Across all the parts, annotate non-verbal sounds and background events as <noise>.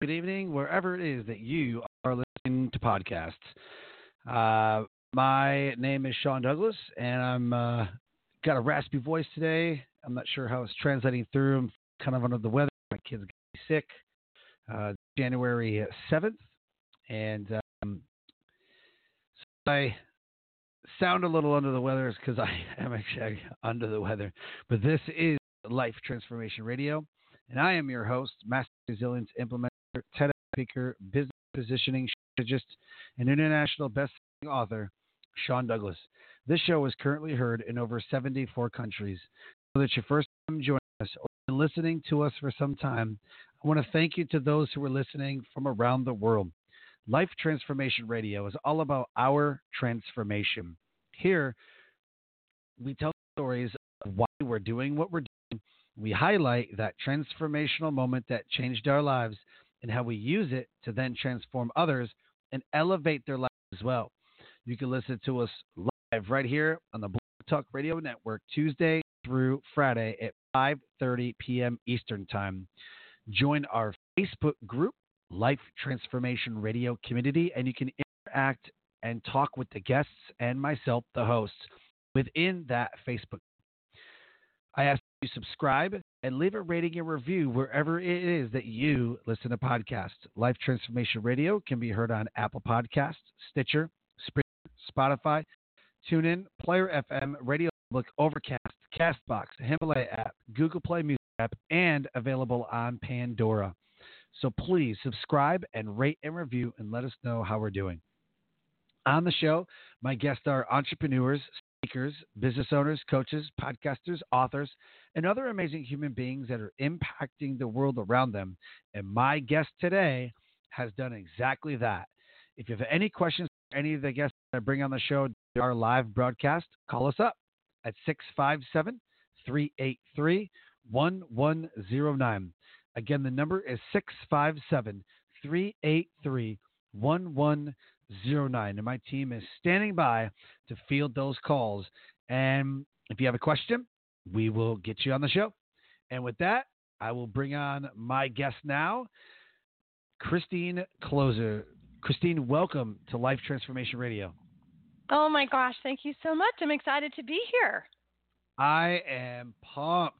good evening, wherever it is that you are listening to podcasts. Uh, my name is Sean Douglas, and I'm uh, got a raspy voice today. I'm not sure how it's translating through. I'm kind of under the weather. My kids got sick. Uh, January 7th, and um, so I sound a little under the weather because I <laughs> am actually under the weather. But this is Life Transformation Radio. And I am your host, Master Resilience Implementer, TEDx speaker, business positioning strategist, and international best-selling author, Sean Douglas. This show is currently heard in over 74 countries. So that your first time joining us or been listening to us for some time, I want to thank you to those who are listening from around the world. Life Transformation Radio is all about our transformation. Here, we tell stories of why we're doing what we're doing we highlight that transformational moment that changed our lives and how we use it to then transform others and elevate their lives as well. You can listen to us live right here on the Blog Talk Radio Network Tuesday through Friday at 5:30 p.m. Eastern Time. Join our Facebook group, Life Transformation Radio Community, and you can interact and talk with the guests and myself, the hosts, within that Facebook. I ask you to subscribe and leave a rating and review wherever it is that you listen to podcasts. Life Transformation Radio can be heard on Apple Podcasts, Stitcher, Spotify, TuneIn, Player FM, Radio Public, Overcast, Castbox, Himalaya app, Google Play Music app, and available on Pandora. So please subscribe and rate and review and let us know how we're doing. On the show, my guests are entrepreneurs, speakers, business owners, coaches, podcasters, authors, and other amazing human beings that are impacting the world around them. And my guest today has done exactly that. If you have any questions for any of the guests that I bring on the show, our live broadcast, call us up at 657 383 1109. Again, the number is 657 383 1109. And my team is standing by to field those calls. And if you have a question, we will get you on the show. And with that, I will bring on my guest now, Christine Kloser. Christine, welcome to Life Transformation Radio. Oh my gosh, thank you so much. I'm excited to be here. I am pumped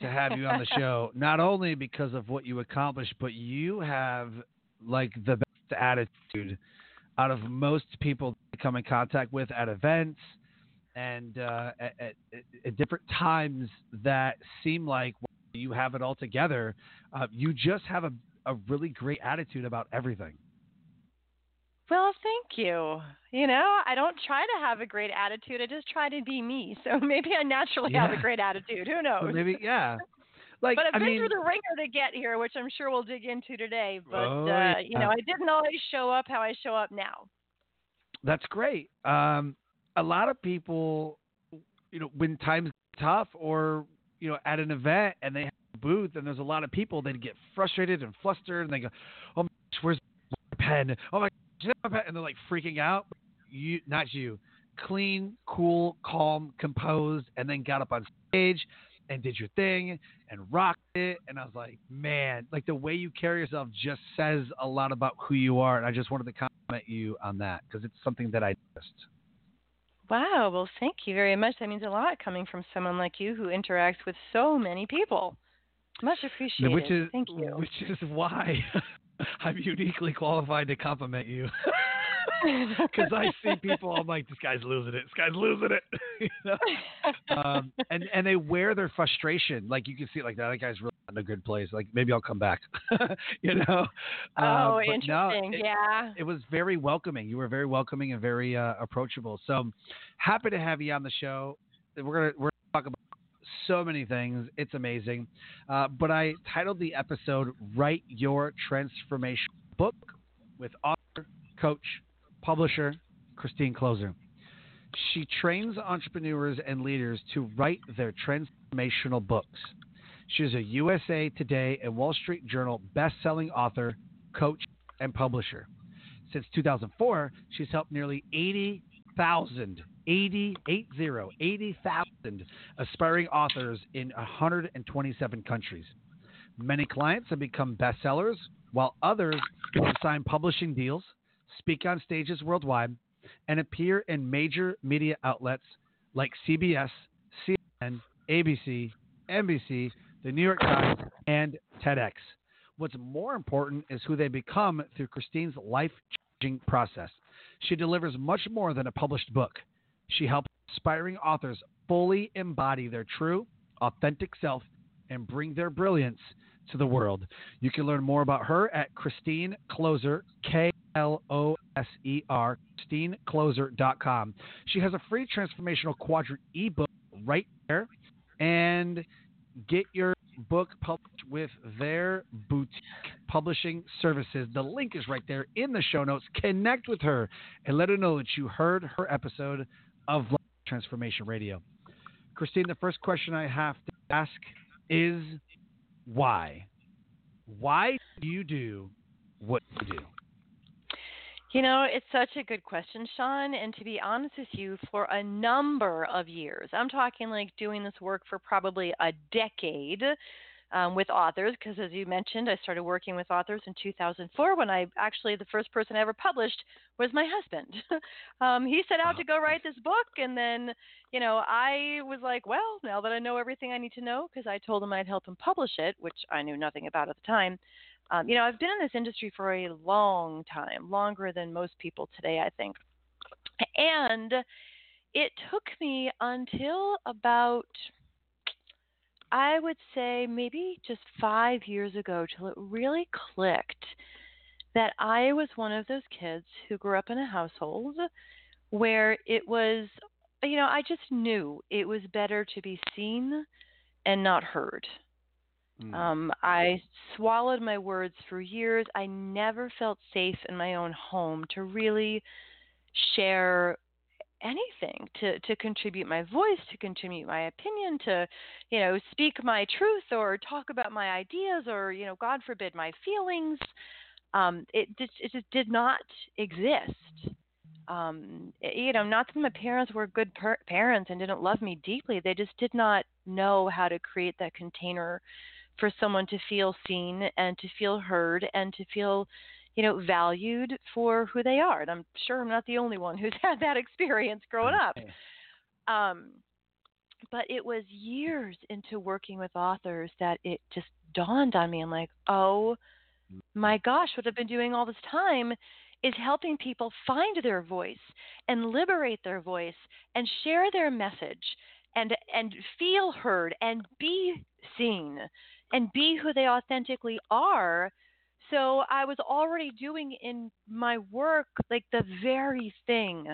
to have you on the show, <laughs> not only because of what you accomplished, but you have like the best attitude out of most people that come in contact with at events and uh, at, at, at, different times that seem like you have it all together. Uh, you just have a, a really great attitude about everything. Well, thank you. You know, I don't try to have a great attitude. I just try to be me. So <laughs> maybe I naturally yeah. have a great attitude. Who knows? Well, maybe, yeah. Like, but I've I been mean, through the ringer to get here, which I'm sure we'll dig into today. But oh, uh, yeah. you know, I didn't always show up how I show up now. That's great. Um, a lot of people, you know, when times tough or you know at an event and they have a booth and there's a lot of people, they get frustrated and flustered and they go, "Oh my gosh, where's my pen? Oh my gosh, my pen?" and they're like freaking out. You, not you. Clean, cool, calm, composed, and then got up on stage and did your thing and rocked it. And I was like, man, like the way you carry yourself just says a lot about who you are. And I just wanted to compliment you on that because it's something that I noticed. Wow. Well, thank you very much. That means a lot coming from someone like you who interacts with so many people. Much appreciated. Which is, thank you. Which is why <laughs> I'm uniquely qualified to compliment you. <laughs> <laughs> Because I see <laughs> people, I'm like, this guy's losing it. This guy's losing it. <laughs> you know? um, and and they wear their frustration. Like you can see, like that, that guy's really in a good place. Like maybe I'll come back. you know. Oh, uh, interesting. No, it, yeah. It was very welcoming. You were very welcoming and very uh, approachable. So happy to have you on the show. We're gonna we're gonna talk about so many things. It's amazing. Uh, but I titled the episode Write Your Transformation Book with author, coach, publisher, Christine Kloser. She trains entrepreneurs and leaders to write their transformational books. She is a USA Today and Wall Street Journal best-selling author, coach, and publisher. Since 2004, she's helped nearly 80,000 80, 80,000 aspiring authors in 127 countries. Many clients have become bestsellers, while others have signed publishing deals, speak on stages worldwide, and appear in major media outlets like CBS, CNN, ABC, NBC, the New York Times, and TEDx. What's more important is who they become through Christine's life changing process. She delivers much more than a published book. She helps aspiring authors fully embody their true, authentic self and bring their brilliance to the world. You can learn more about her at Christine Kloser, K L O S E R, ChristineKloser.com. She has a free transformational quadrant ebook right there. And get your book published with their boutique publishing services. The link is right there in the show notes. Connect with her and let her know that you heard her episode of Transformation Radio. Christine, the first question I have to ask is why? Why do you do what you do? You know, it's such a good question, Sean. And to be honest with you, for a number of years, I'm talking like doing this work for probably a decade um, with authors, because as you mentioned, I started working with authors in 2004 when I actually, the first person I ever published was my husband. <laughs> um, he set out to go write this book. And then, you know, I was like, well, now that I know everything I need to know, because I told him I'd help him publish it, which I knew nothing about at the time. Um, you know, I've been in this industry for a long time, longer than most people today, I think. And it took me until about, I would say, maybe just five years ago till it really clicked that I was one of those kids who grew up in a household where it was, you know, I just knew it was better to be seen and not heard. Mm. Um, I swallowed my words for years. I never felt safe in my own home to really share anything to to contribute my voice to contribute my opinion to you know speak my truth or talk about my ideas or you know god forbid my feelings um it just it just did not exist um you know not that my parents were good per- parents and didn't love me deeply they just did not know how to create that container for someone to feel seen and to feel heard and to feel you know valued for who they are. And i'm sure i'm not the only one who's <laughs> had that experience growing up. <laughs> Um, but it was years into working with authors that it just dawned on me. I'm like oh my gosh what i've been doing all this time is helping people find their voice and liberate their voice and share their message and and feel heard and be seen and be who they authentically are. So I was already doing in my work like the very thing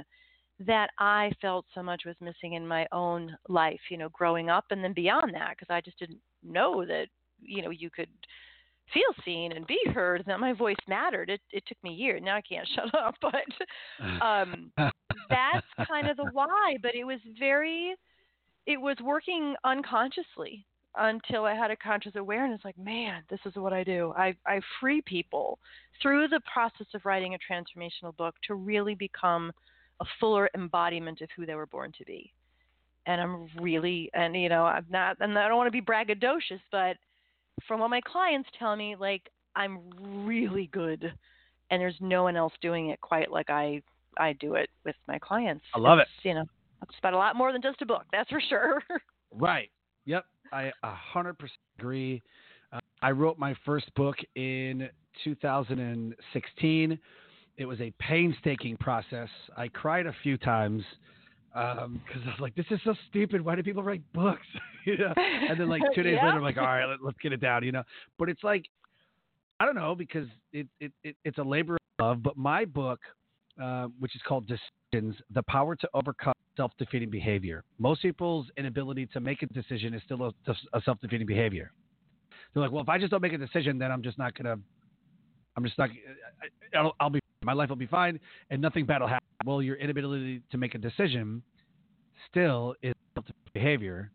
that I felt so much was missing in my own life, you know, growing up and then beyond that, because I just didn't know that, you know, you could feel seen and be heard, and that my voice mattered. It, it took me years. Now I can't <laughs> shut up, but <laughs> um, that's kind of the why. But it was very, it was working unconsciously until I had a conscious awareness like, man, this is what I do. I, I free people through the process of writing a transformational book to really become a fuller embodiment of who they were born to be. And I'm really, and you know, I'm not, and I don't want to be braggadocious, but from what my clients tell me, like, I'm really good and there's no one else doing it quite like I, I do it with my clients. I love it's, it. You know, it's about a lot more than just a book. That's for sure. <laughs> right. Yep, I 100% agree. Uh, I wrote my first book in 2016. It was a painstaking process. I cried a few times because um, I was like, "This is so stupid. Why do people write books?" <laughs> you know. And then like two days later, I'm like, <laughs> "All right, let, us get it down." You know. But it's like, I don't know because it, it, it it's a labor of love. But my book, uh, which is called Decisions: The Power to Overcome self defeating behavior. Most people's inability to make a decision is still a, a self defeating behavior. They're like, well, if I just don't make a decision, then I'm just not gonna. I'm just not. I'll, I'll be. My life will be fine, and nothing bad will happen. Well, your inability to make a decision still is behavior,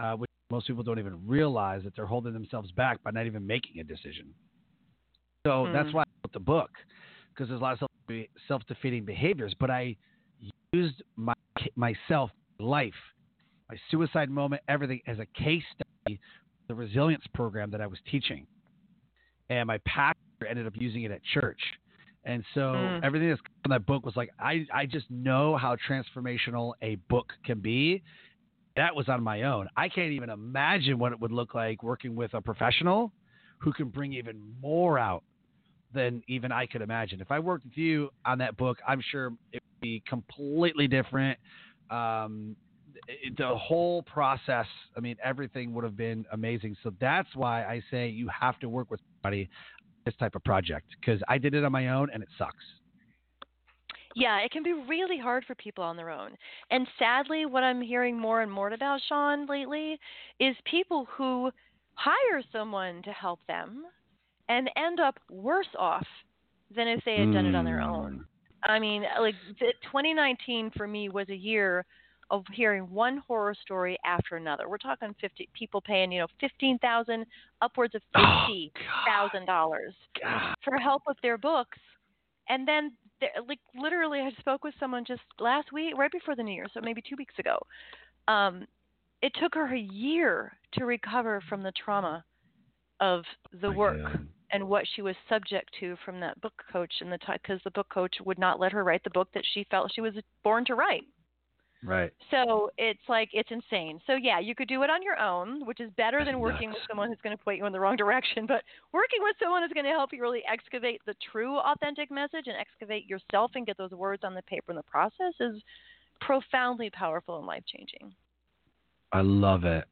uh, which most people don't even realize that they're holding themselves back by not even making a decision. So mm. that's why I wrote the book because there's a lot of self defeating behaviors. But I used my myself, life, my suicide moment, everything as a case study the resilience program that I was teaching. And my pastor ended up using it at church. And so mm. everything that's in that book was like, I, I just know how transformational a book can be. That was on my own. I can't even imagine what it would look like working with a professional who can bring even more out than even I could imagine. If I worked with you on that book, I'm sure it be completely different. Um, the whole process, I mean, everything would have been amazing. So that's why I say you have to work with somebody this type of project because I did it on my own and it sucks. Yeah, it can be really hard for people on their own. And sadly, what I'm hearing more and more about, Sean, lately is people who hire someone to help them and end up worse off than if they had done it on their own. I mean, like 2019 for me was a year of hearing one horror story after another. We're talking 50 people paying, you know, 15,000 upwards of $50,000 for help with their books. And then like literally I spoke with someone just last week right before the new year, so maybe 2 weeks ago. Um it took her a year to recover from the trauma of the work and what she was subject to from that book coach and the because the book coach would not let her write the book that she felt she was born to write. Right. So it's like it's insane. So yeah, you could do it on your own, which is better than <laughs> working with someone who's going to point you in the wrong direction. But working with someone is going to help you really excavate the true authentic message and excavate yourself and get those words on the paper in the process is profoundly powerful and life changing. I love it.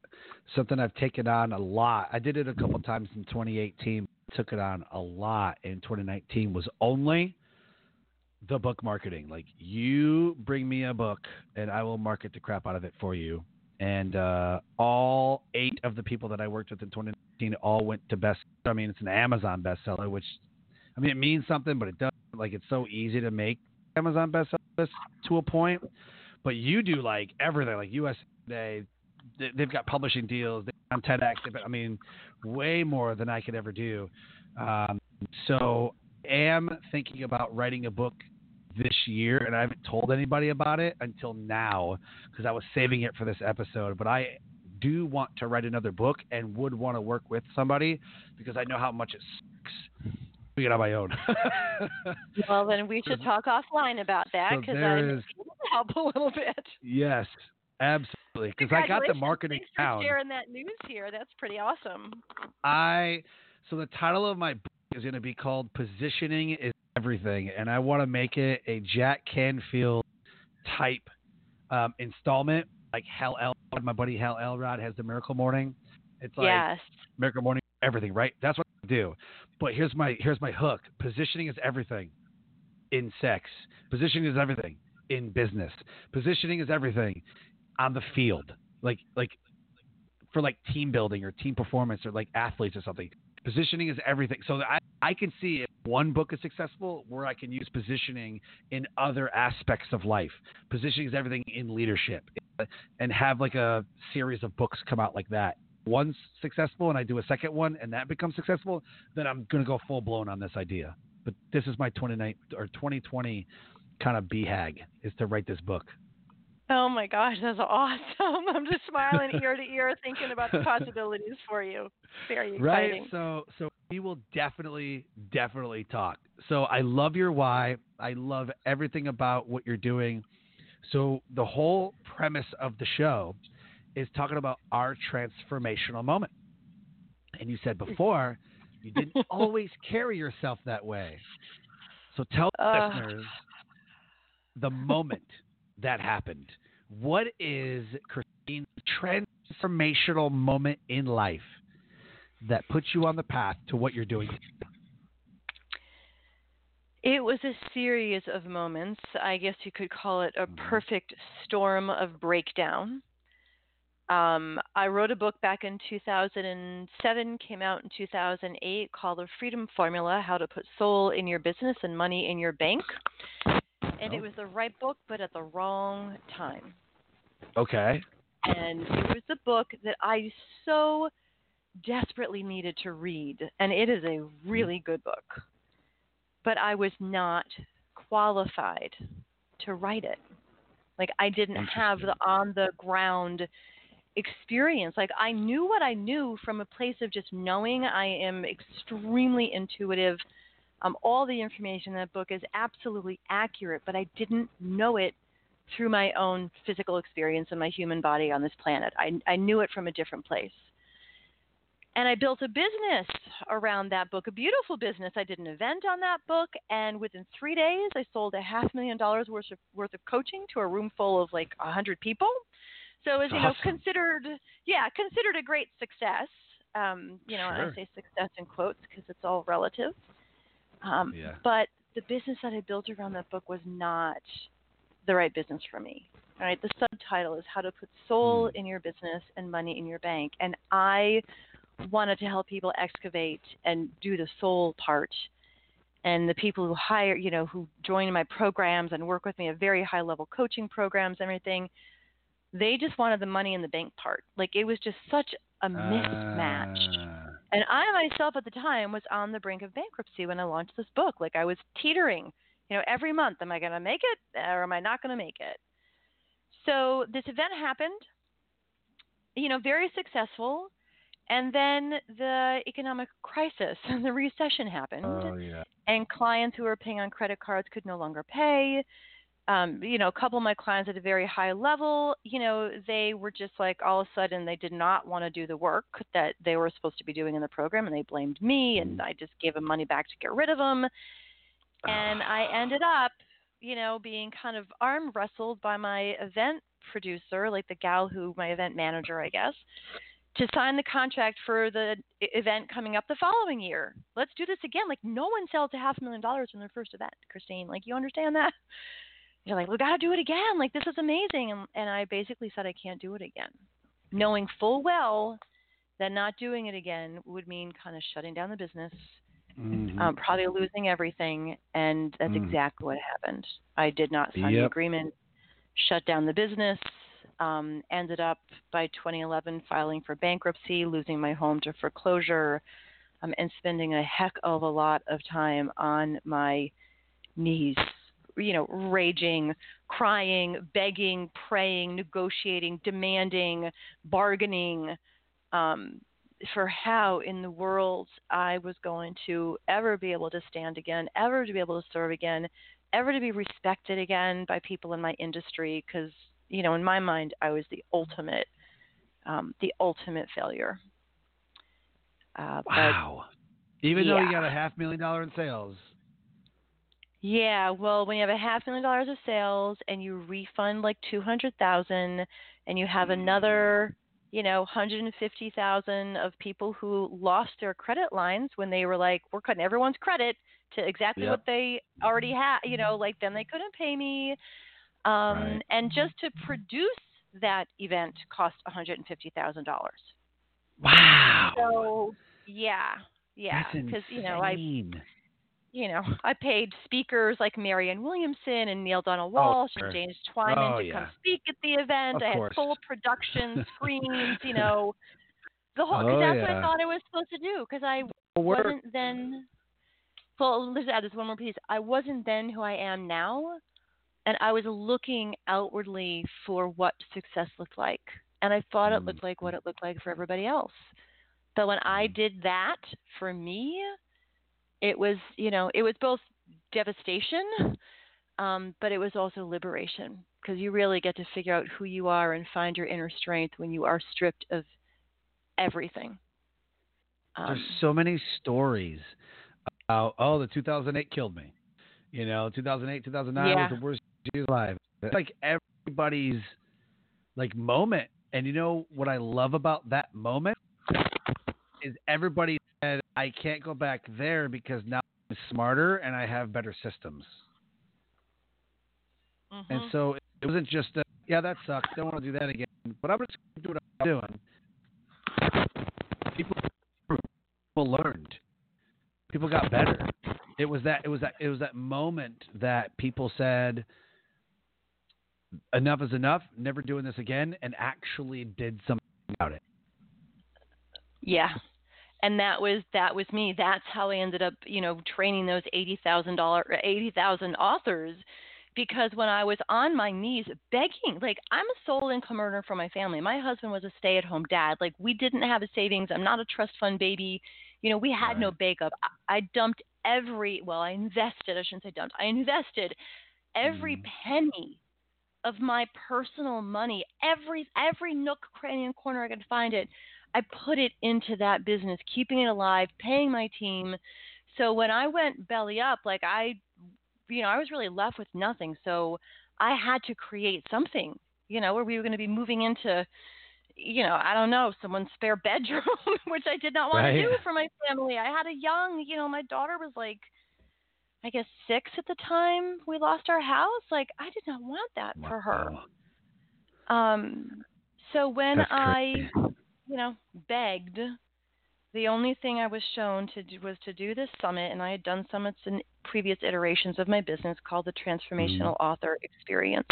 Something I've taken on a lot. I did it a couple times in 2018. Took it on a lot in 2019. Was only the book marketing. Like you bring me a book and I will market the crap out of it for you. And uh, all eight of the people that I worked with in 2019 all went to best. I mean, it's an Amazon bestseller, which I mean it means something, but it doesn't. Like it's so easy to make Amazon bestseller list to a point. But you do like everything, like US Today. They've got publishing deals. I'm TEDx. I mean, way more than I could ever do. Um, so I am thinking about writing a book this year, and I haven't told anybody about it until now because I was saving it for this episode. But I do want to write another book and would want to work with somebody because I know how much it sucks doing it on my own. <laughs> well, then we should <laughs> talk offline about that because so I need help a little bit. Yes, absolutely. Because I got the marketing Thanks down. sharing that news here. That's pretty awesome. I so the title of my book is going to be called "Positioning is Everything," and I want to make it a Jack Canfield type um, installment, like Hal Elrod. My buddy Hal Elrod has the Miracle Morning. It's like yes. Miracle Morning, everything, right? That's what I do. But here's my here's my hook. Positioning is everything in sex. Positioning is everything in business. Positioning is everything on the field. Like like for like team building or team performance or like athletes or something. Positioning is everything. So I, I can see if one book is successful where I can use positioning in other aspects of life. Positioning is everything in leadership and have like a series of books come out like that. One's successful and I do a second one and that becomes successful, then I'm to go full blown on this idea. But this is my 29 or 2020 kind of BHAG is to write this book. Oh my gosh, that's awesome! <laughs> I'm just smiling ear to ear, thinking about the <laughs> possibilities for you. Very exciting. Right. So, so we will definitely, definitely talk. So, I love your why. I love everything about what you're doing. So, the whole premise of the show is talking about our transformational moment. And you said before you didn't <laughs> always carry yourself that way. So, tell uh, listeners the moment that happened. What is Christine's transformational moment in life that puts you on the path to what you're doing? It was a series of moments. I guess you could call it a Mhm. perfect storm of breakdown. Um, I wrote a book back in 2007, came out in 2008, called The Freedom Formula How to Put Soul in Your Business and Money in Your Bank. And it was the right book, but at the wrong time. Okay. And it was the book that I so desperately needed to read. And it is a really mm-hmm. good book. But I was not qualified to write it. Like, I didn't have the on the ground experience. Like, I knew what I knew from a place of just knowing I am extremely intuitive. Um, all the information in that book is absolutely accurate, but I didn't know it through my own physical experience in my human body on this planet. I, I knew it from a different place. And I built a business around that book, a beautiful business. I did an event on that book, and within three days, I sold a half million dollars worth of, worth of coaching to a room full of like a hundred people. So it was, you know, considered, yeah, considered a great success. Um, you know, Sure. I say success in quotes because it's all relative. Um, Yeah. But the business that I built around that book was not the right business for me. All right. The subtitle is How to Put Soul Hmm. in Your Business and Money in Your Bank. And I wanted to help people excavate and do the soul part. And the people who hire, you know, who join my programs and work with me at very high level coaching programs and everything, they just wanted the money in the bank part. Like it was just such a mismatch. Ah. And I myself at the time was on the brink of bankruptcy when I launched this book. Like I was teetering, you know, every month, am I going to make it or am I not going to make it? So this event happened, you know, very successful. And then the economic crisis and the recession happened oh yeah. and clients who were paying on credit cards could no longer pay. Um, you know, a couple of my clients at a very high level, you know, they were just like all of a sudden they did not want to do the work that they were supposed to be doing in the program, and they blamed me, and I just gave them money back to get rid of them. And I ended up, you know, being kind of arm wrestled by my event producer, like the gal who my event manager, I guess, to sign the contract for the event coming up the following year. Let's do this again. Like no one sells a half a million dollars in their first event, Christine. Like you understand that? You're like, we got to do it again. Like this is amazing. And, and I basically said I can't do it again, knowing full well that not doing it again would mean kind of shutting down the business, Mhm. um, probably losing everything. And that's Mm. exactly what happened. I did not sign the agreement, shut down the business, um, ended up by 2011 filing for bankruptcy, losing my home to foreclosure, um, and spending a heck of a lot of time on my knees, you know, raging, crying, begging, praying, negotiating, demanding, bargaining um, for how in the world I was going to ever be able to stand again, ever to be able to serve again, ever to be respected again by people in my industry because you know in my mind i was the ultimate um, the ultimate failure uh, Wow. Even though you got a half million dollar in sales. Yeah well when you have a half million dollars of sales and you refund like two hundred thousand and you have another you know 150000 of people who lost their credit lines when they were like we're cutting everyone's credit to exactly Yep. what they already mm-hmm. had you mm-hmm. know like then they couldn't pay me um Right. and mm-hmm. just to produce that event cost $150000 Wow. so yeah yeah That's because you know i. you know, <laughs> I paid speakers like Marianne Williamson and Neale Donald Oh, Walsch sure. and James Twyman Oh, to yeah. come speak at the event. Of I had full production screens, you <laughs> know, the whole. Cause Oh, that's what. I thought I was supposed to do. Because I Work. wasn't then. Well, let's add this one more piece. I wasn't then who I am now, and I was looking outwardly for what success looked like, and I thought it looked like what it looked like for everybody else. But when I Mhm. did that for me, it was you know it was both devastation, um, but it was also liberation because you really get to figure out who you are and find your inner strength when you are stripped of everything. Um, There's so many stories about oh the 2008 killed me. You know, 2008, 2009 Yeah. was the worst year of life. It's like everybody's like moment. And you know what I love about that moment is everybody said I can't go back there because now I'm smarter and I have better systems. Mm-hmm. And so it wasn't just, a, yeah, that sucks. Don't want to do that again. But I'm just going to do what I'm doing. People, people learned. People got better. It was that. It was that. It was that moment that people said, "Enough is enough. Never doing this again," and actually did something about it. Yeah. And that was that was me. That's how I ended up, you know, training those eighty thousand dollar eighty thousand authors because when I was on my knees begging, like I'm a sole income earner for my family. My husband was a stay at home dad. Like we didn't have a savings. I'm not a trust fund baby. You know, we had Right. no backup. I, I dumped every well, I invested, I shouldn't say dumped. I invested every Mhm. penny of my personal money, every every nook, cranny, and corner I could find it. I put it into that business, keeping it alive, paying my team. So when I went belly up, like I, you know, I was really left with nothing. So I had to create something, you know, where we were going to be moving into, you know, I don't know, someone's spare bedroom, <laughs> which I did not want Right. to do for my family. I had a young, you know, my daughter was like, I guess six at the time we lost our house. Like I did not want that for her. Um, so when I. you know, begged, the only thing I was shown to do was to do this summit, and I had done summits in previous iterations of my business called the Transformational mm-hmm. Author Experience.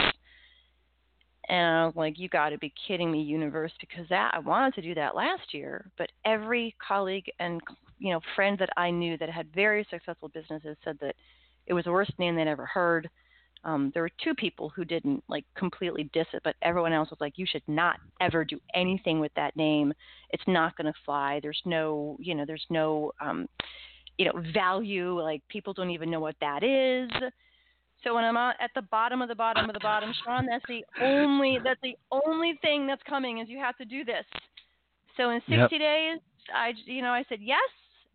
And I was like, "You got to be kidding me, universe!" Because that I wanted to do that last year, but every colleague and you know friend that I knew that had very successful businesses said that it was the worst name they'd ever heard. Um, there were two people who didn't like completely diss it, but everyone else was like, "You should not ever do anything with that name. It's not going to fly. There's no, you know, there's no, um, you know, value. Like people don't even know what that is." So when I'm at the bottom of the bottom of the bottom, Sean, that's the only that's the only thing that's coming is you have to do this. So in 60 Yep. days, I you know I said yes,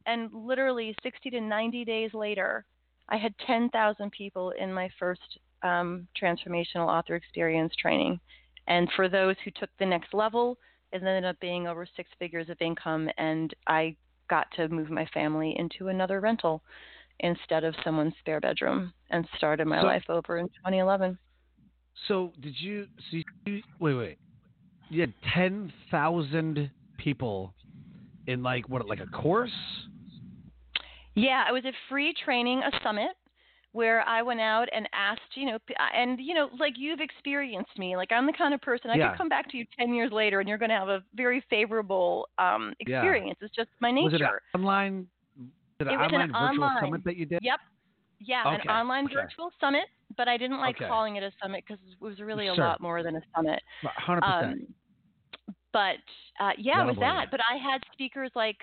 and literally 60 to 90 days later, I had 10,000 people in my first um, transformational author experience training. And for those who took the next level, it ended up being over six figures of income, and I got to move my family into another rental instead of someone's spare bedroom and started my So- life over in 2011. So did you? So you, wait, wait. You had ten thousand people in like what, like a course? Yeah, it was a free training, a summit where I went out and asked, you know, and you know, like you've experienced me, like I'm the kind of person I Yeah. could come back to you 10 years later and you're going to have a very favorable um Yeah. experience. It's just my Was it an nature. online? Was it an It was an online virtual online. summit that you did? Yep. Yeah, Okay, an online okay. virtual summit, but I didn't like Okay. calling it a summit because it was really a Sure. lot more than a summit. Hundred percent. Um, but uh, yeah, Yeah, it was that. But I had speakers like,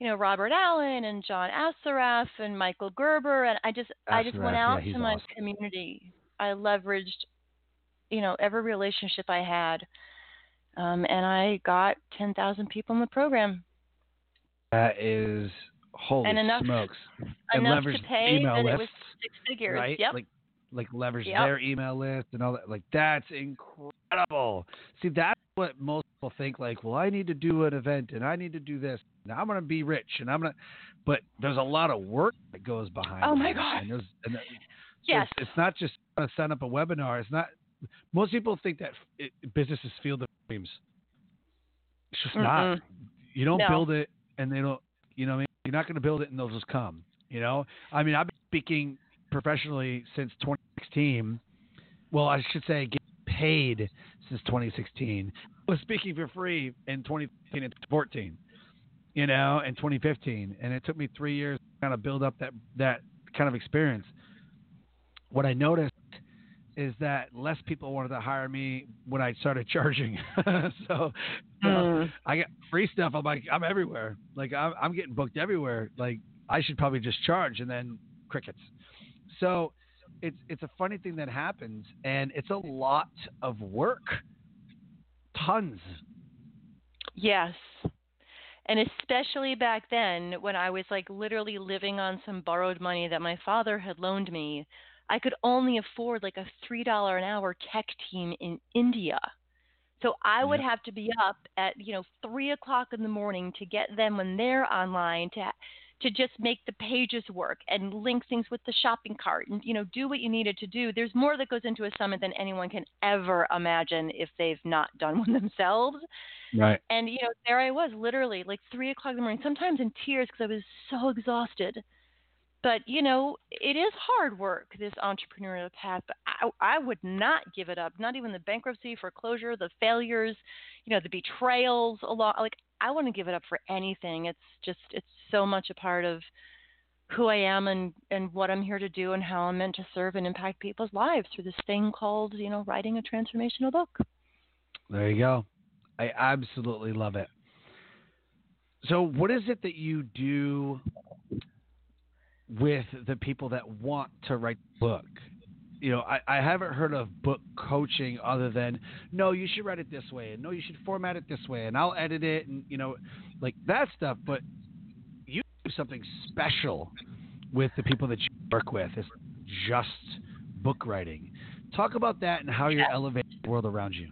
you know, Robert Allen and John Assaraf and Michael Gerber, and I just I just went Assaraf, yeah, out to my awesome. community. I leveraged, you know, every relationship I had, um, and I got ten thousand people in the program, That is holy and enough- smokes. <laughs> And enough leverage to pay email lists, it was six figures. right? Yep. Like like leverage Yep. their email list and all that. Like that's incredible. See, that's what most people think. Like, well, I need to do an event and I need to do this. Now I'm going to be rich and I'm going to. But there's a lot of work that goes behind. Oh, my. God. And and that- so Yes. It's, it's not just uh, set up a webinar. It's not. Most people think that it, businesses field of dreams. It's just not. Mm-mm. You don't No. build it, and they don't. You know, what I mean, you're not going to build it, and they'll just come. You know, I mean, I've been speaking professionally since 2016. Well, I should say, getting paid since 2016. I was speaking for free in 2015 and 2014. You know, in 2015, and it took me three years to kind of build up that that kind of experience. What I noticed is that less people wanted to hire me when I started <laughs> charging. <laughs> so, so Mm. I get free stuff. I'm like, I'm everywhere. Like I'm, I'm getting booked everywhere. Like I should probably just charge and then crickets. So it's it's a funny thing that happens, and it's a lot of work. Tons. Yes. And especially back then when I was like literally living on some borrowed money that my father had loaned me, I could only afford like a $3 an hour tech team in India. So I would have to be up at, you know, three o'clock in the morning to get them when they're online to to just make the pages work and link things with the shopping cart and you know do what you needed to do. There's more that goes into a summit than anyone can ever imagine if they've not done one <laughs> themselves. Right. And you know there i was literally like three o'clock in the morning sometimes in tears because i was so exhausted but you know it is hard work this entrepreneurial path but I, I would not give it up not even the bankruptcy foreclosure the failures you know the betrayals along like i wouldn't give it up for anything it's just it's so much a part of who i am and and what i'm here to do and how i'm meant to serve and impact people's lives through this thing called you know writing a transformational book. There you go. I absolutely love it. So what is it that you do with the people that want to write the book. You know, I, I haven't heard of book coaching other than no, you should write it this way, and no, you should format it this way, and I'll edit it, and you know, like that stuff. But you do something special with the people that you work with. It's just book writing. Talk about that and how you're elevating the world around you.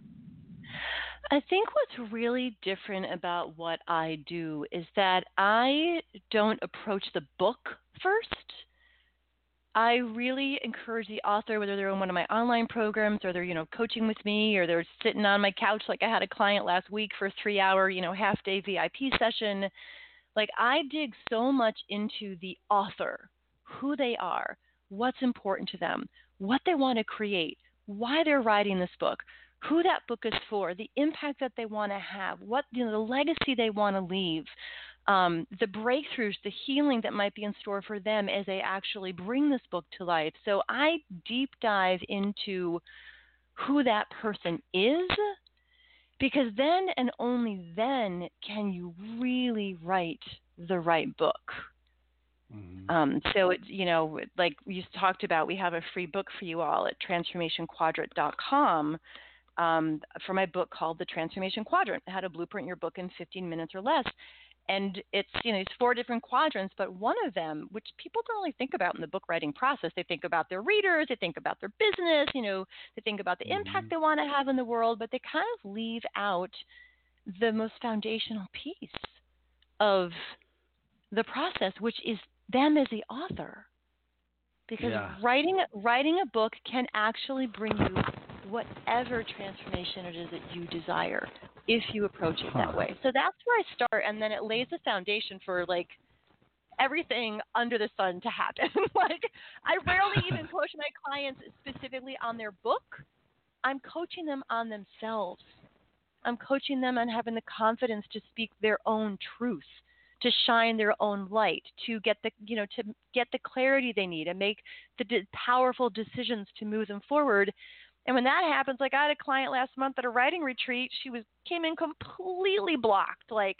I think what's really different about what I do is that I don't approach the book first. I really encourage the author, whether they're in one of my online programs or they're, you know, coaching with me or they're sitting on my couch like I had a client last week for a three hour, you know, half day VIP session. Like I dig so much into the author, who they are, what's important to them, what they want to create, why they're writing this book, who that book is for, the impact that they want to have, what you know, the legacy they want to leave, um, the breakthroughs, the healing that might be in store for them as they actually bring this book to life. So I deep dive into who that person is, because then and only then can you really write the right book. Mm-hmm. Um, so it's you know like we talked about, we have a free book for you all at transformationquadrant.com um, for my book called The Transformation Quadrant: How to Blueprint Your Book in 15 Minutes or Less. And it's you know it's four different quadrants, but one of them, which people don't really think about in the book writing process, they think about their readers, they think about their business, you know, they think about the mm-hmm. impact they want to have in the world, but they kind of leave out the most foundational piece of the process, which is them as the author. Because yeah. writing writing a book can actually bring you whatever transformation it is that you desire if you approach it that way. So that's where I start, and then it lays the foundation for like everything under the sun to happen. <laughs> like I rarely even <laughs> coach my clients specifically on their book. I'm coaching them on themselves. I'm coaching them on having the confidence to speak their own truth, to shine their own light, to get the you know to get the clarity they need and make the de- powerful decisions to move them forward and when that happens, like I had a client last month at a writing retreat, she was came in completely blocked. Like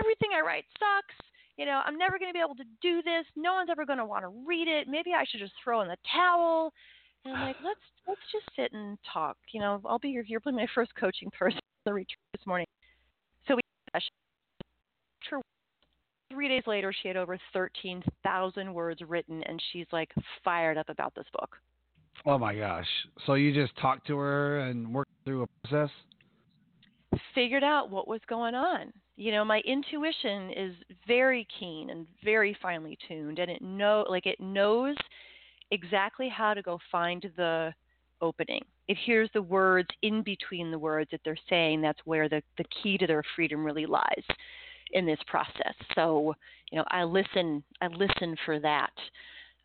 everything I write sucks. You know, I'm never going to be able to do this. No one's ever going to want to read it. Maybe I should just throw in the towel. And I'm like, <sighs> let's let's just sit and talk. You know, I'll be here. you're my first coaching person at the retreat this morning. So we three days later she had over 13,000 words written and she's like fired up about this book. Oh my gosh! So you just talked to her and worked through a process? Figured out what was going on. You know, my intuition is very keen and very finely tuned, and it know like it knows exactly how to go find the opening. It hears the words in between the words that they're saying. That's where the the key to their freedom really lies in this process. So, you know, I listen. I listen for that.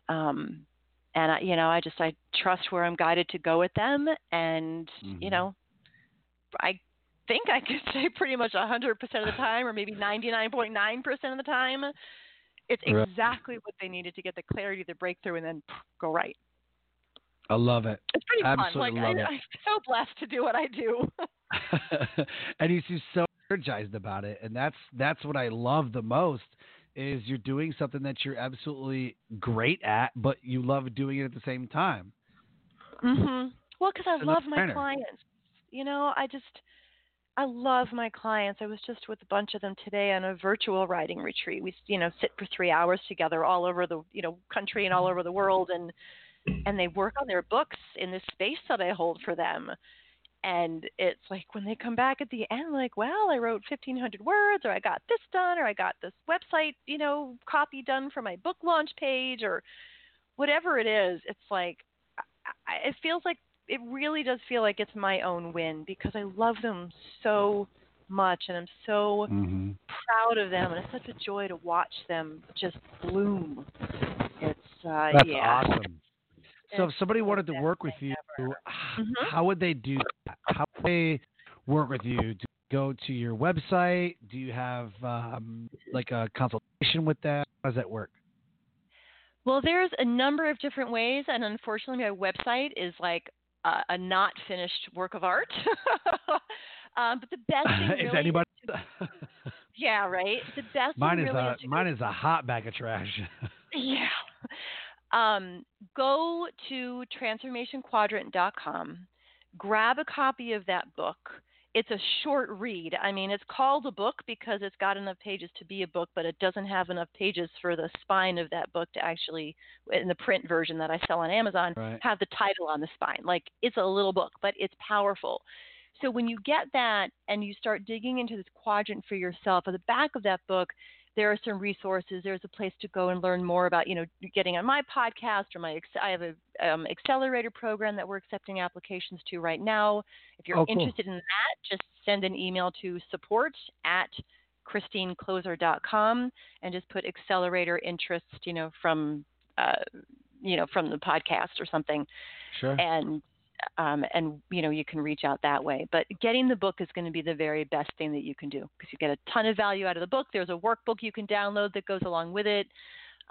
Um, and I, you know, I just I trust where I'm guided to go with them, and mm-hmm. you know, I think I could <laughs> say pretty much 100% of the time, or maybe 99.9% of the time, it's exactly what they needed to get the clarity, the breakthrough, and then go right. I love it. It's pretty Absolutely fun. Like I, I'm so blessed to do what I do. <laughs> and you seem so energized about it, and that's that's what I love the most is you're doing something that you're absolutely great at, but you love doing it at the same time. Mhm. Well, because I love my clients. You know, I just I love my clients. I was just with a bunch of them today on a virtual writing retreat. We, you know, sit for three hours together all over the, you know, country and all over the world, and and they work on their books in this space that I hold for them. And it's like when they come back at the end like well i wrote 1500 words or i got this done or i got this website you know copy done for my book launch page or whatever it is it's like I, it feels like it really does feel like it's my own win because i love them so much and i'm so mm-hmm. proud of them and it's such a joy to watch them just bloom it's uh That's yeah awesome. So if somebody wanted to work with you, Mm-hmm. how would they do that? How would they work with you? Do you go to your website? Do you have um, like a consultation with them? How does that work? Well, there's a number of different ways, and unfortunately, my website is like a, a not finished work of art. <laughs> um, but the best thing <laughs> is really anybody? <laughs> yeah, right. The best mine is really a is to mine is a hot bag of trash. Yeah. Um, go to transformationquadrant.com, grab a copy of that book. It's a short read. I mean, it's called a book because it's got enough pages to be a book, but it doesn't have enough pages for the spine of that book to actually, in the print version that I sell on Amazon, Right. have the title on the spine. Like, it's a little book, but it's powerful. So when you get that and you start digging into this quadrant for yourself, at the back of that book, there are some resources. There's a place to go and learn more about, you know, getting on my podcast or my. I have a um, accelerator program that we're accepting applications to right now. If you're Oh, cool. interested in that, just send an email to support at christinekloser.com and just put accelerator interest, you know, from, uh, you know, from the podcast or something Sure. and um, and you know you can reach out that way. But getting the book is going to be the very best thing that you can do because you get a ton of value out of the book. There's a workbook you can download that goes along with it,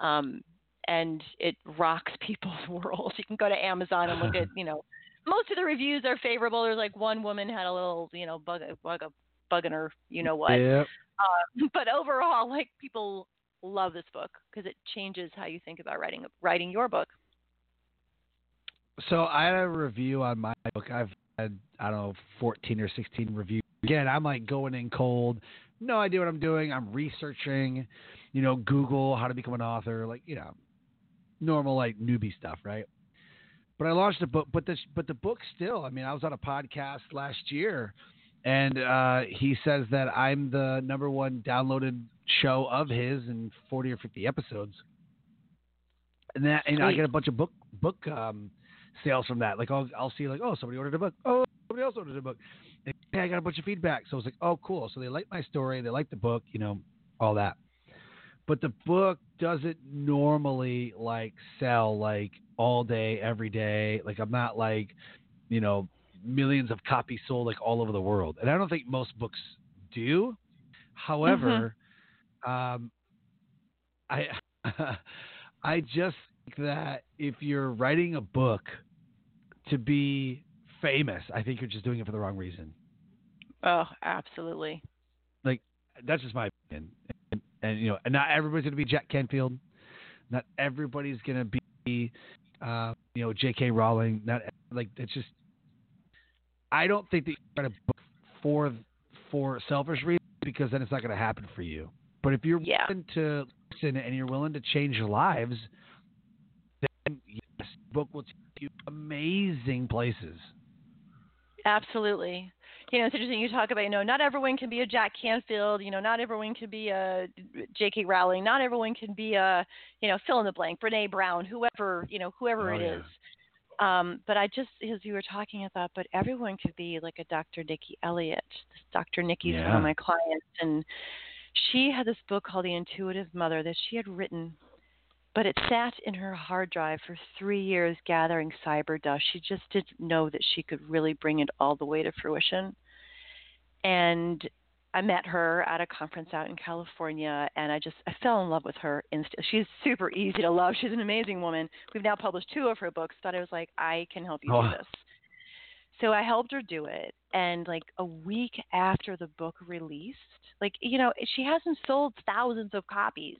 um, and it rocks <laughs> people's world. You can go to Amazon and look at <laughs> you know most of the reviews are favorable. There's like one woman had a little you know bug bug bug in her you know what. Yep. Uh, <laughs> but overall, like people love this book because it changes how you think about writing writing your book. So I had a review on my book. I've had I don't know 14 or 16 reviews. Again, I'm like going in cold, no idea what I'm doing. I'm researching, you know, Google how to become an author, like you know, normal like newbie stuff, right? But I launched a book, but the but the book still. I mean, I was on a podcast last year, and uh, he says that I'm the number one downloaded show of his in 40 or 50 episodes. And that, and I get a bunch of book book um, sales from that. Like I'll I'll see like oh somebody ordered a book. Oh somebody else ordered a book. And, hey, I got a bunch of feedback. So I was like oh cool. So they like my story. They like the book. You know all that. But the book doesn't normally like sell like all day every day. Like I'm not like you know millions of copies sold like all over the world. And I don't think most books do. However, um, I <laughs> I just that if you're writing a book to be famous, I think you're just doing it for the wrong reason. Oh, absolutely. Like that's just my opinion. And, and you know, and not everybody's going to be Jack Canfield. Not everybody's going to be, uh, you know, J.K. Rowling. Not like it's just. I don't think that you write a book for for selfish reasons because then it's not going to happen for you. But if you're Yeah. willing to listen and you're willing to change lives, then yes, book will take you amazing places. Absolutely. You know, it's interesting. You talk about, you know, not everyone can be a Jack Canfield. You know, not everyone can be a J.K. Rowling. Not everyone can be a, you know, fill in the blank, Brene Brown, whoever, you know, whoever Oh, it yeah. is. Um, but I just, as you were talking, I thought, but everyone could be like a Dr. Nikki Elliott. This Dr. Nikki's one of my clients, and she had this book called The Intuitive Mother that she had written but it sat in her hard drive for three years gathering cyber dust. She just didn't know that she could really bring it all the way to fruition. And I met her at a conference out in California, and I just I fell in love with her. Inst- she's super easy to love. She's an amazing woman. We've now published two of her books, but I was like, I can help you Oh. do this. So I helped her do it, and like a week after the book released, like you know, she hasn't sold thousands of copies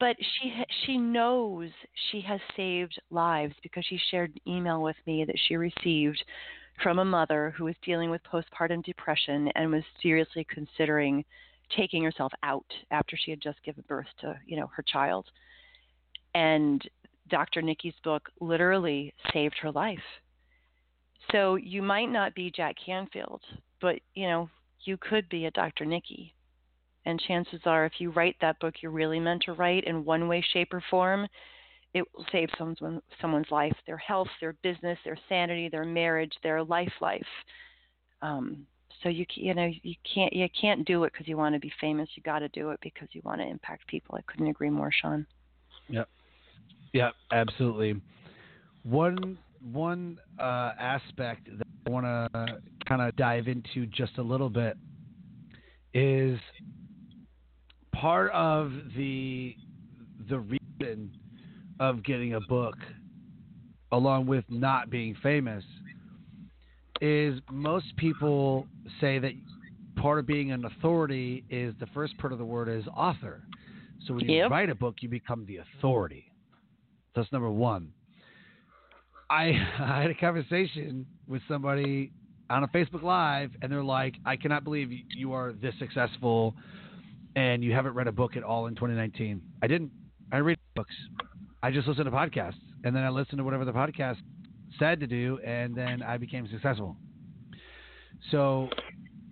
but she she knows she has saved lives because she shared an email with me that she received from a mother who was dealing with postpartum depression and was seriously considering taking herself out after she had just given birth to you know her child and dr nikki's book literally saved her life So you might not be Jack Canfield, but you know, you could be a Dr. Nikki. And chances are if you write that book you're really meant to write in one way, shape or form, it will save someone's someone's life, their health, their business, their sanity, their marriage, their life life. Um, so you you know you can't you can't do it because you want to be famous. You got to do it because you want to impact people. I couldn't agree more, Sean. Yep. Yep. Absolutely. One one uh, aspect that I want to kind of dive into just a little bit is part of the the reason of getting a book along with not being famous is most people say that part of being an authority is the first part of the word is author. So when you yep. write a book, you become the authority. That's number one. I, <laughs> I had a conversation with somebody on a Facebook Live, and they're like, I cannot believe you are this successful and you haven't read a book at all in 2019. I didn't. I read books. I just listened to podcasts, and then I listened to whatever the podcast said to do, and then I became successful. So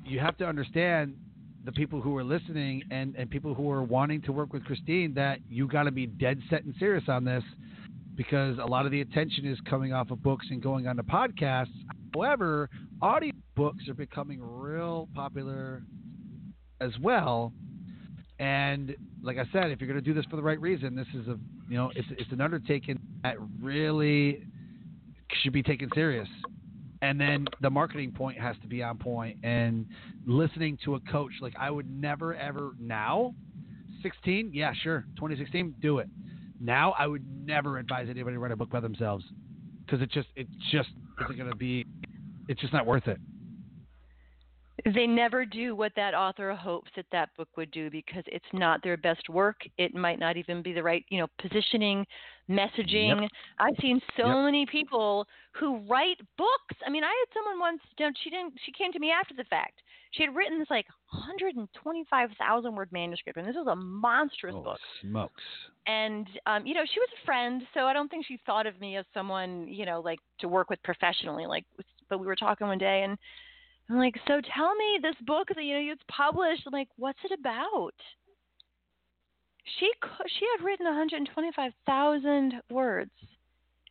you have to understand the people who are listening and, and people who are wanting to work with Christine that you got to be dead set and serious on this because a lot of the attention is coming off of books and going on to podcasts. However, audio books are becoming real popular as well. And like I said, if you're going to do this for the right reason, this is a you know it's it's an undertaking that really should be taken serious. And then the marketing point has to be on point. And listening to a coach, like I would never ever now, 16, yeah, sure, 2016, do it. Now I would never advise anybody to write a book by themselves because it just it just isn't going to be. It's just not worth it they never do what that author hopes that that book would do because it's not their best work. It might not even be the right, you know, positioning, messaging. Yep. I've seen so yep. many people who write books. I mean, I had someone once, you know, she didn't, she came to me after the fact. She had written this like 125,000 word manuscript, and this was a monstrous oh, book. Smokes. And um, you know, she was a friend, so I don't think she thought of me as someone, you know, like to work with professionally. Like, but we were talking one day, and I'm like, so tell me this book that you know it's published. I'm like, what's it about? She she had written 125,000 words,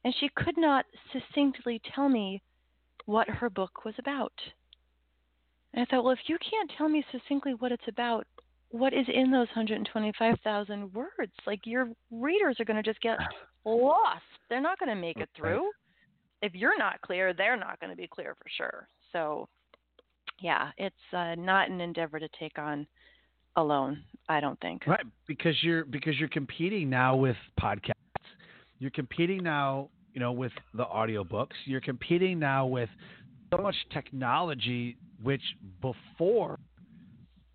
and she could not succinctly tell me what her book was about. And I thought, well, if you can't tell me succinctly what it's about, what is in those 125,000 words? Like your readers are going to just get lost. They're not going to make it through. If you're not clear, they're not going to be clear for sure. So yeah, it's uh, not an endeavor to take on alone. I don't think. Right, because you're because you're competing now with podcasts. You're competing now, you know, with the audiobooks. You're competing now with so much technology, which before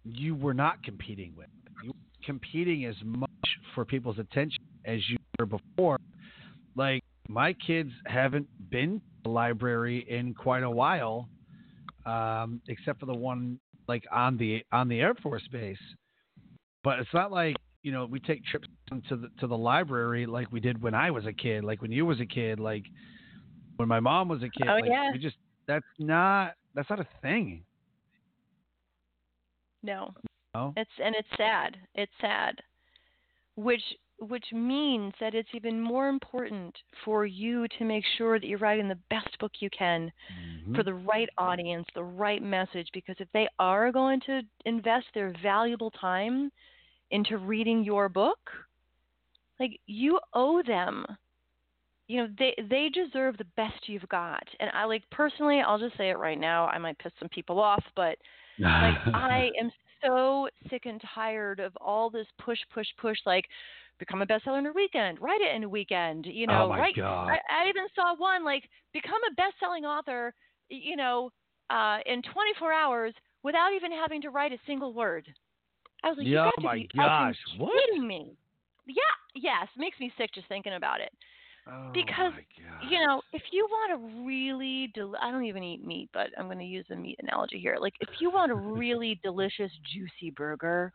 you were not competing with. You were competing as much for people's attention as you were before. Like my kids haven't been to the library in quite a while um, except for the one like on the on the Air Force base. But it's not like you know we take trips to the to the library like we did when I was a kid, like when you was a kid, like when my mom was a kid. Oh like, yeah. We just that's not that's not a thing. No. No. It's and it's sad. It's sad. Which which means that it's even more important for you to make sure that you're writing the best book you can mm-hmm. for the right audience, the right message. Because if they are going to invest their valuable time into reading your book, like you owe them. You know, they they deserve the best you've got. And I like personally, I'll just say it right now. I might piss some people off, but like <laughs> I am so sick and tired of all this push, push, push. Like, become a bestseller in a weekend, write it in a weekend. You know, oh my right? God. I, I even saw one like become a best-selling author. You know, uh, in 24 hours without even having to write a single word. I was like, yeah, you got to my be gosh, what? kidding me. Yeah, yes, makes me sick just thinking about it. Oh because you know, if you want to really, del- I don't even eat meat, but I'm going to use a meat analogy here. Like, if you want a really delicious, juicy burger,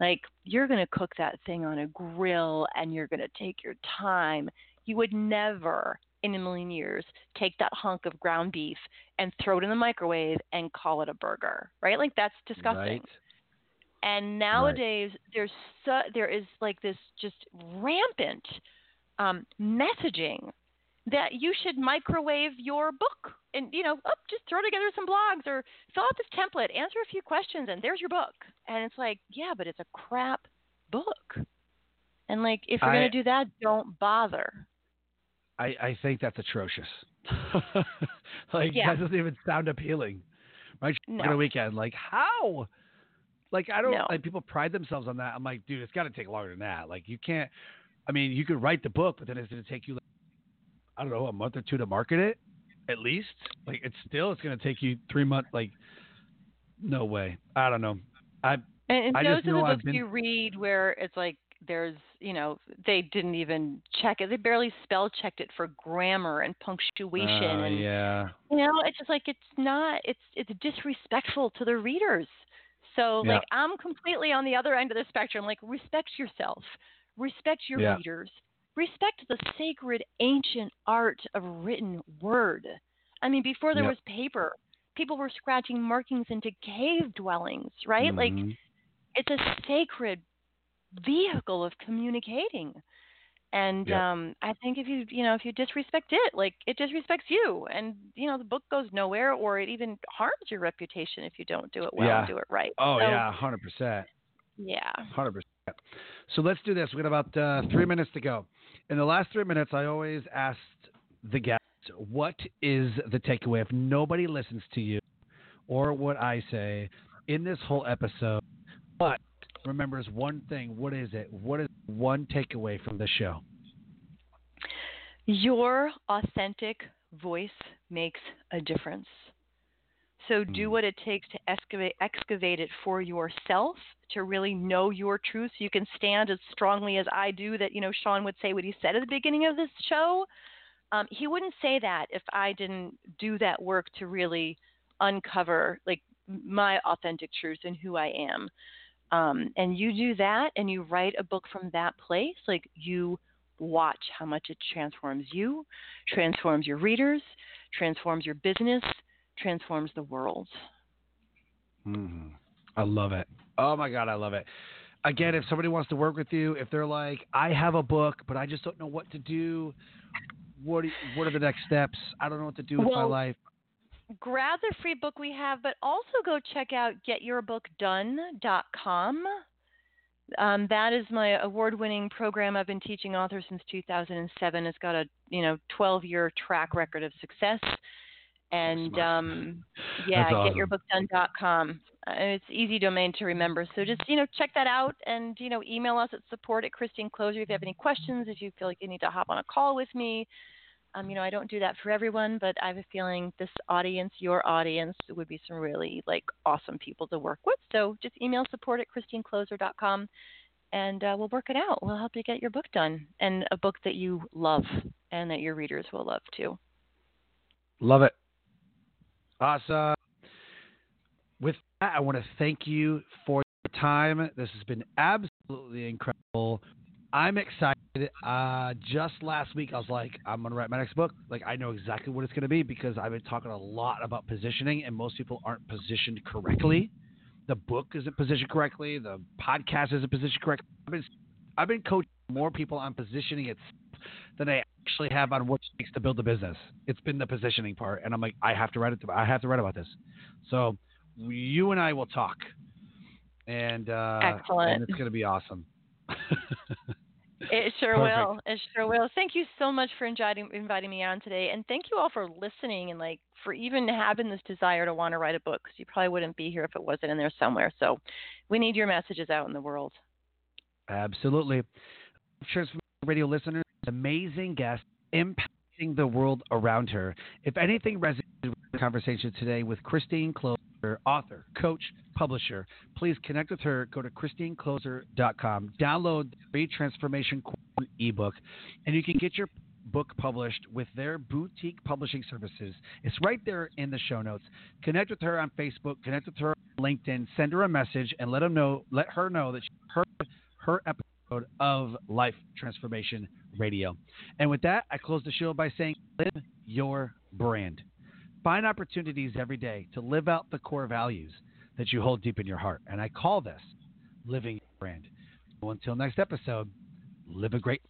like you're going to cook that thing on a grill and you're going to take your time. You would never in a million years take that hunk of ground beef and throw it in the microwave and call it a burger, right? Like that's disgusting. Right. And nowadays there's so, there is like this just rampant um, messaging that you should microwave your book and you know oh, just throw together some blogs or fill out this template answer a few questions and there's your book and it's like yeah but it's a crap book and like if you're going to do that don't bother I, I think that's atrocious. <laughs> like Yeah. that doesn't even sound appealing. Right? No. On a weekend, like how? Like I don't No. like people pride themselves on that. I'm like, dude, it's got to take longer than that. Like you can't. I mean, you could write the book, but then it's going to take you, like, I don't know, a month or two to market it, at least. Like it's still, it's going to take you three months. Like, no way. I don't know. I And, and I those are the books been- you read where it's like there's, you know, they didn't even check it. They barely spell checked it for grammar and punctuation, uh, and yeah, you know, it's just like it's not. It's it's disrespectful to the readers. So Yeah. like I'm completely on the other end of the spectrum. Like respect yourself, respect your Yeah. readers, respect the sacred ancient art of written word. I mean, before there Yep. was paper, people were scratching markings into cave dwellings, right? Like Mhm. it's a sacred vehicle of communicating and Yep. um i think if you you know if you disrespect it like it disrespects you and you know the book goes nowhere or it even harms your reputation if you don't do it well Yeah. and do it right oh So, yeah, hundred percent. yeah Hundred percent. So let's do this. We got about uh, three minutes to go. In the last three minutes, I always asked the guest, "What is the takeaway?" If nobody listens to you or what I say in this whole episode, but remembers one thing, what is it? What is one takeaway from the show? your authentic voice makes a difference so do Mm. what it takes to excavate excavate it for yourself to really know your truth. So you can stand as strongly as I do that you know Sean would say what he said at the beginning of this show. Um, he wouldn't say that if I didn't do that work to really uncover like my authentic truth and who I am. Um, and you do that and you write a book from that place like you watch how much it transforms you transforms your readers transforms your business transforms the world Mhm. I love it. Oh my god, I love it. Again, if somebody wants to work with you, if they're like, I have a book, but I just don't know what to do. What you- what are the next steps? I don't know what to do with my life. grab the free book we have, but also go check out getyourbookdone.com. Um, that is my award-winning program. I've been teaching authors since 2007. It's got a you know 12-year track record of success, and um, yeah, awesome. getyourbookdone.com. Uh, it's easy domain to remember, so just you know check that out, and you know email us at support at Christine Kloser if you have any questions. If you feel like you need to hop on a call with me, um, you know, I don't do that for everyone, but I have a feeling this audience, your audience, would be some really like awesome people to work with. So just email support at christinekloser.com and uh, we'll work it out. We'll help you get your book done and a book that you love and that your readers will love too. Love it. Awesome. With that, I want to thank you for your time. This has been absolutely incredible. I'm excited. Uh, just last week, I was like, I'm going to write my next book. Like, I know exactly what it's going to be because I've been talking a lot about positioning, and most people aren't positioned correctly. The book isn't positioned correctly. The podcast isn't positioned correctly. I've been, I've been coaching more people on positioning itself than I actually have on what it takes to build a business. It's been the positioning part, and I'm like, I have to write it. I have to write about this. So you and I will talk, and uh, Excellent. and it's going to be awesome. <laughs> It sure Perfect. will. It sure will. Thank you so much for inviting inviting me on today, and thank you all for listening and like for even having this desire to want to write a book. Because you probably wouldn't be here if it wasn't in there somewhere. So, we need your messages out in the world. Absolutely. Radio listeners, amazing guest impacting the world around her. If anything resonated with the conversation today with Christine Kloser, author, coach, publisher, please connect with her. Go to christinekloser.com, download the free Transformation Core ebook, and you can get your book published with their boutique publishing services. It's right there in the show notes. Connect with her on Facebook, connect with her on LinkedIn, send her a message, and let them know, let her know that she heard her episode of Life Transformation Radio. And with that, I close the show by saying live your brand. Find opportunities every day to live out the core values that you hold deep in your heart. And I call this living your brand. Until next episode, live a great